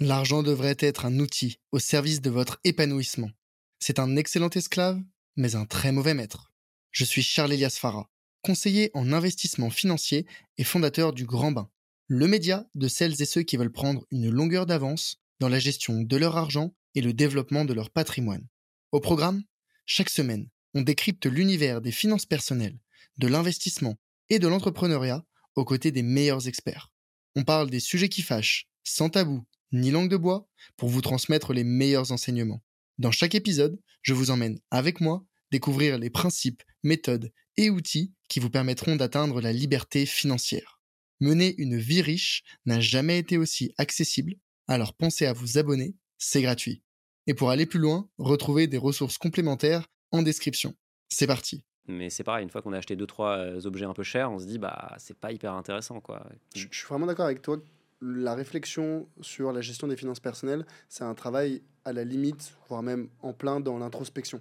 L'argent devrait être un outil au service de votre épanouissement. C'est un excellent esclave, mais un très mauvais maître. Je suis Charles Elias Farah, conseiller en investissement financier et fondateur du Grand Bain, le média de celles et ceux qui veulent prendre une longueur d'avance dans la gestion de leur argent et le développement de leur patrimoine. Au programme, chaque semaine, on décrypte l'univers des finances personnelles, de l'investissement et de l'entrepreneuriat aux côtés des meilleurs experts. On parle des sujets qui fâchent, sans tabou ni langue de bois, pour vous transmettre les meilleurs enseignements. Dans chaque épisode, je vous emmène avec moi découvrir les principes, méthodes et outils qui vous permettront d'atteindre la liberté financière. Mener une vie riche n'a jamais été aussi accessible, alors pensez à vous abonner, c'est gratuit. Et pour aller plus loin, retrouvez des ressources complémentaires en description. C'est parti. Mais c'est pareil, une fois qu'on a acheté deux trois euh, objets un peu chers, on se dit bah c'est pas hyper intéressant quoi. Je, je suis vraiment d'accord avec toi. La réflexion sur la gestion des finances personnelles, c'est un travail à la limite, voire même en plein dans l'introspection.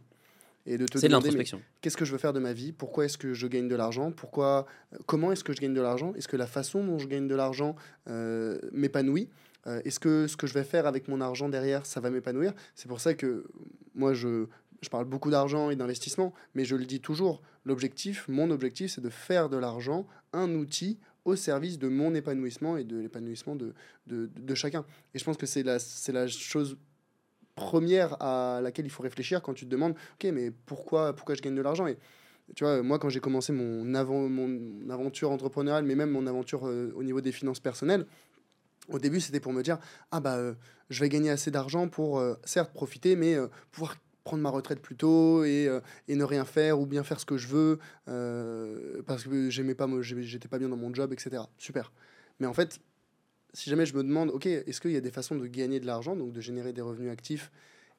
Et de te demander qu'est-ce que je veux faire de ma vie? Pourquoi est-ce que je gagne de l'argent? Pourquoi Comment est-ce que je gagne de l'argent? Est-ce que la façon dont je gagne de l'argent euh, m'épanouit? Euh, Est-ce que ce que je vais faire avec mon argent derrière, ça va m'épanouir? C'est pour ça que moi, je, je parle beaucoup d'argent et d'investissement, mais je le dis toujours, l'objectif, mon objectif, c'est de faire de l'argent un outil au service de mon épanouissement et de l'épanouissement de, de, chacun. Et je pense que c'est la, la chose première à laquelle il faut réfléchir quand tu te demandes, ok, mais pourquoi, pourquoi je gagne de l'argent? Et tu vois, moi, quand j'ai commencé mon, avant, mon aventure entrepreneuriale, mais même mon aventure euh, au niveau des finances personnelles, au début, c'était pour me dire, ah bah, euh, je vais gagner assez d'argent pour, euh, certes, profiter, mais pouvoir prendre ma retraite plus tôt et, euh, et ne rien faire ou bien faire ce que je veux euh, parce que j'aimais pas, j'étais pas bien dans mon job, etc. Super. Mais en fait, si jamais je me demande, ok, est-ce qu'il y a des façons de gagner de l'argent, donc de générer des revenus actifs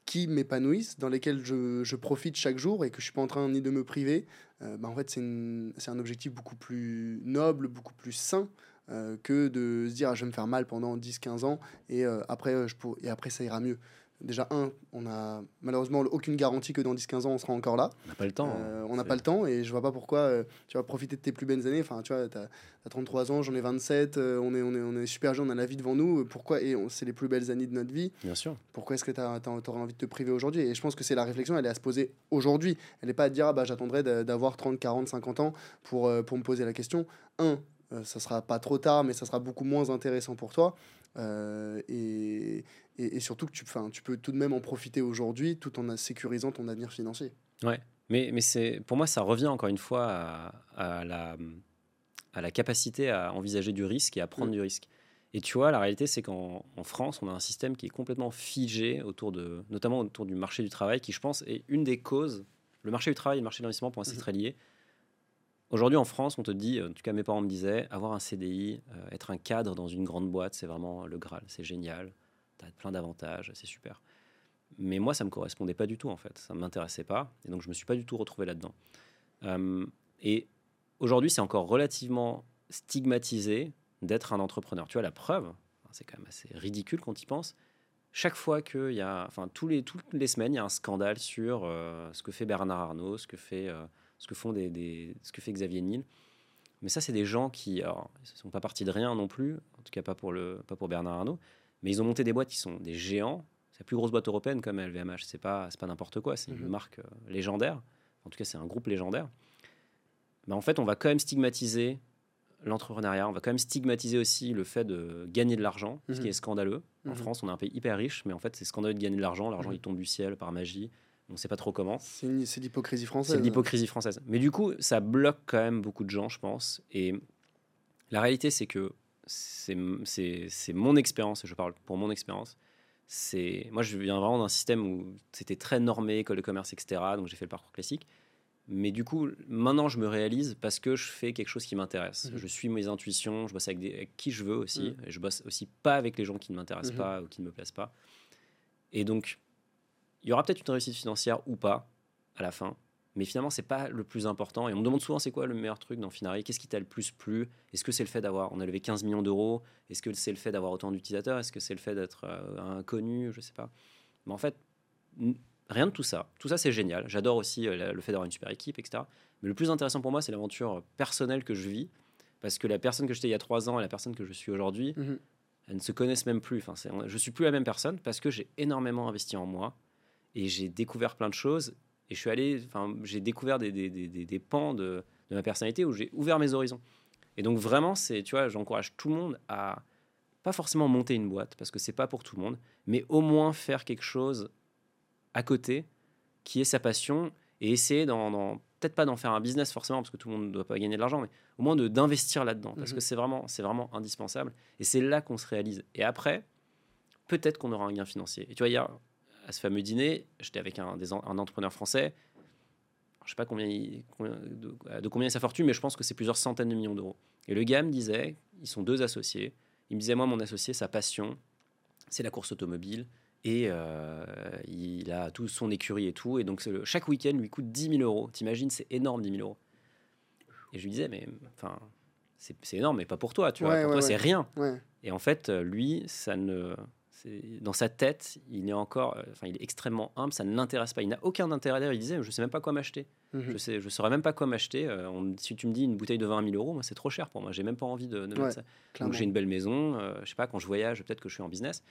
qui m'épanouissent, dans lesquels je, je profite chaque jour et que je suis pas en train ni de me priver, euh, bah, en fait, c'est un objectif beaucoup plus noble, beaucoup plus sain euh, que de se dire, ah, je vais me faire mal pendant 10-15 ans et, après, je pour... et après, ça ira mieux. Déjà, un, on a malheureusement aucune garantie que dans 10-15 ans, on sera encore là. On n'a pas le temps. Euh, on n'a pas le temps et je vois pas pourquoi euh, tu vas profiter de tes plus belles années. Enfin, tu vois, tu as, 33 ans, j'en ai 27, euh, on, est, on, est, on est super jeunes, on a la vie devant nous. Pourquoi Et c'est les plus belles années de notre vie. Bien sûr. Pourquoi est-ce que tu auras envie de te priver aujourd'hui? Et je pense que c'est la réflexion, elle est à se poser aujourd'hui. Elle n'est pas à dire, ah, bah, j'attendrai d'a- d'avoir 30, 40, 50 ans pour, euh, pour me poser la question. Un, ça sera pas trop tard, mais ça sera beaucoup moins intéressant pour toi. Euh, et, et, et surtout que tu, 'fin, tu peux tout de même en profiter aujourd'hui tout en sécurisant ton avenir financier. Ouais. Mais, mais c'est, pour moi, ça revient encore une fois à, à la, à la capacité à envisager du risque et à prendre Mm. du risque. Et tu vois, la réalité, c'est qu'en en France, on a un système qui est complètement figé autour de, notamment autour du marché du travail, qui, je pense, est une des causes. Le marché du travail et le marché de l'investissement, pour moi, c'est Mhm. très lié. Aujourd'hui, en France, on te dit, en tout cas, mes parents me disaient, avoir un CDI, euh, être un cadre dans une grande boîte, c'est vraiment le Graal, c'est génial, tu as plein d'avantages, c'est super. Mais moi, ça me correspondait pas du tout, en fait. Ça ne m'intéressait pas. Et donc, je me suis pas du tout retrouvé là-dedans. Euh, et aujourd'hui, c'est encore relativement stigmatisé d'être un entrepreneur. Tu vois, la preuve, c'est quand même assez ridicule quand y pense. Chaque fois qu'il y a, enfin, toutes les semaines, il y a un scandale sur euh, ce que fait Bernard Arnault, ce que, fait, ce que, font des, des- ce que fait Xavier Niel. Mais ça, c'est des gens qui, ne sont pas partis de rien non plus, en tout cas pas pour, le, pas pour Bernard Arnault, mais ils ont monté des boîtes qui sont des géants. C'est la plus grosse boîte européenne comme LVMH. C'est pas, c'est pas n'importe quoi. C'est une Mhm. marque euh, légendaire. En tout cas, c'est un groupe légendaire. Mais en fait, on va quand même stigmatiser l'entrepreneuriat. On va quand même stigmatiser aussi le fait de gagner de l'argent, ce qui Mhm. est scandaleux. En Mhm. France, on est un pays hyper riche, mais en fait, c'est scandaleux de gagner de l'argent. L'argent, il tombe du ciel par magie. On ne sait pas trop comment. C'est l'hypocrisie française. C'est l'hypocrisie française. Mais du coup, ça bloque quand même beaucoup de gens, je pense. Et la réalité, c'est que c'est mon expérience, et je parle pour mon expérience. C'est Moi, je viens vraiment d'un système où c'était très normé, école de commerce, etc. Donc, j'ai fait le parcours classique. Mais du coup, maintenant, je me réalise parce que je fais quelque chose qui m'intéresse. Mhm. Je suis mes intuitions, je bosse avec, des, avec qui je veux aussi. Mhm. Et je bosse aussi pas avec les gens qui ne m'intéressent Mhm. pas ou qui ne me plaisent pas. Et donc, il y aura peut-être une réussite financière ou pas à la fin. Mais finalement, c'est pas le plus important. Et on me demande souvent c'est quoi le meilleur truc dans Finari? Qu'est-ce qui t'a le plus plu? Est-ce que c'est le fait d'avoir, on a levé 15 millions d'euros? Est-ce que c'est le fait d'avoir autant d'utilisateurs? Est-ce que c'est le fait d'être euh, inconnu? Je sais pas. Mais en fait, rien de tout ça. Tout ça, c'est génial. J'adore aussi euh, le fait d'avoir une super équipe, etc. Mais le plus intéressant pour moi, c'est l'aventure personnelle que je vis. Parce que la personne que j'étais il y a trois ans et la personne que je suis aujourd'hui, Mhm. elles ne se connaissent même plus. Enfin, je suis plus la même personne parce que j'ai énormément investi en moi et j'ai découvert plein de choses et je suis allé, enfin, j'ai découvert des, des, des- des- des pans de, de ma personnalité où j'ai ouvert mes horizons. Et donc vraiment, c'est, tu vois, j'encourage tout le monde à pas forcément monter une boîte parce que c'est pas pour tout le monde, mais au moins faire quelque chose à côté qui est sa passion et essayer d'en, peut-être pas d'en faire un business forcément parce que tout le monde ne doit pas gagner de l'argent, mais au moins de, d'investir là-dedans parce Mhm. que c'est vraiment, c'est vraiment indispensable et c'est là qu'on se réalise. Et après, peut-être qu'on aura un gain financier. Et tu vois, hier, à ce fameux dîner, j'étais avec un, des en- un entrepreneur français. Je sais pas combien, il- combien- de, de combien est sa fortune, mais je pense que c'est plusieurs centaines de millions d'euros. Et le gars me disait, ils sont deux associés. Il me disait, moi, mon associé, sa passion, c'est la course automobile. Et euh, il a tout son écurie et tout. Et donc, le- chaque week-end lui coûte 10 000 euros. T'imagines, c'est énorme, 10 000 euros. Et je lui disais, mais enfin, c'est énorme, mais pas pour toi. Tu vois, pour ouais, toi, c'est rien. Et en fait, euh, lui, ça ne, dans sa tête, il est encore, euh, enfin, il est extrêmement humble. Ça ne l'intéresse pas. Il n'a aucun intérêt d'ailleurs. Il disait, je sais même pas quoi m'acheter. Mhm. Je sais, je saurais même pas quoi m'acheter. Euh, si tu me dis une bouteille de vin à 1000 euros, moi, c'est trop cher pour moi. J'ai même pas envie de, de mettre Ouais, ça. Donc j'ai une belle maison. euh, je sais pas, quand je voyage, peut-être que je suis en business.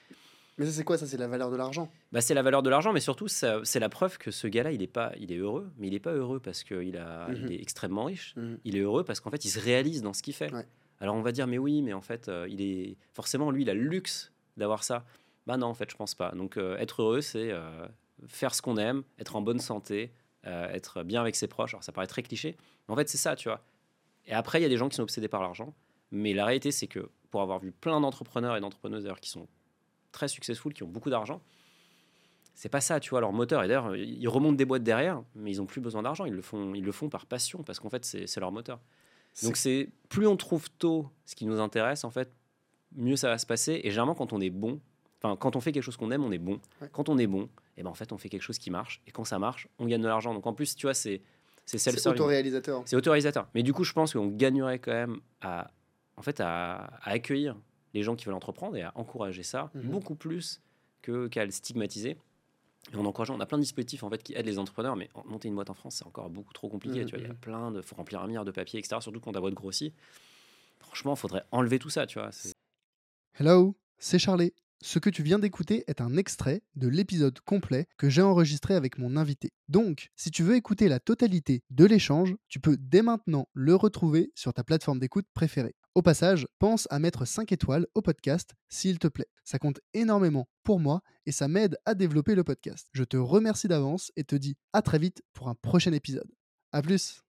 Mais ça, c'est quoi Ça, c'est la valeur de l'argent? Bah, c'est la valeur de l'argent, mais surtout, c'est la preuve que ce gars-là, il est pas, il est heureux, mais il est pas heureux parce qu'il a, Mhm. il est extrêmement riche. Mhm. Il est heureux parce qu'en fait, il se réalise dans ce qu'il fait. Ouais. Alors on va dire, mais oui, mais en fait, euh, il est forcément lui, il a le luxe d'avoir ça. Bah non, en fait, je pense pas. Donc euh, être heureux, c'est euh, faire ce qu'on aime, être en bonne santé, euh, être bien avec ses proches. Alors ça paraît très cliché, mais en fait, c'est ça, tu vois. Et après, il y a des gens qui sont obsédés par l'argent, mais la réalité, c'est que pour avoir vu plein d'entrepreneurs et d'entrepreneuses d'ailleurs qui sont très successful, qui ont beaucoup d'argent, c'est pas ça, tu vois, leur moteur. Et d'ailleurs, ils remontent des boîtes derrière, mais ils ont plus besoin d'argent. Ils le font, ils le font par passion, parce qu'en fait, c'est c'est leur moteur. Donc c'est plus on trouve tôt ce qui nous intéresse, en fait, mieux ça va se passer. Et généralement, quand on est bon, enfin, quand on fait quelque chose qu'on aime, on est bon. Ouais. Quand on est bon, et ben en fait, on fait quelque chose qui marche. Et quand ça marche, on gagne de l'argent. Donc en plus, tu vois, c'est c'est c'est autoréalisateur. C'est autorisateur. Mais du coup, je pense qu'on gagnerait quand même à, en fait, à, à accueillir les gens qui veulent entreprendre et à encourager ça Mhm. beaucoup plus que qu'à le stigmatiser. Et on encourage, on a plein de dispositifs en fait qui aident les entrepreneurs, mais en- monter une boîte en France, c'est encore beaucoup trop compliqué. Mhm, tu vois, il y a mhm. plein de, faut remplir un milliard de papiers, etc. Surtout quand ta boîte grossit. Franchement, il faudrait enlever tout ça, tu vois. Hello, c'est Charlie. Ce que tu viens d'écouter est un extrait de l'épisode complet que j'ai enregistré avec mon invité. Donc, si tu veux écouter la totalité de l'échange, tu peux dès maintenant le retrouver sur ta plateforme d'écoute préférée. Au passage, pense à mettre 5 étoiles au podcast s'il te plaît. Ça compte énormément pour moi et ça m'aide à développer le podcast. Je te remercie d'avance et te dis à très vite pour un prochain épisode. A plus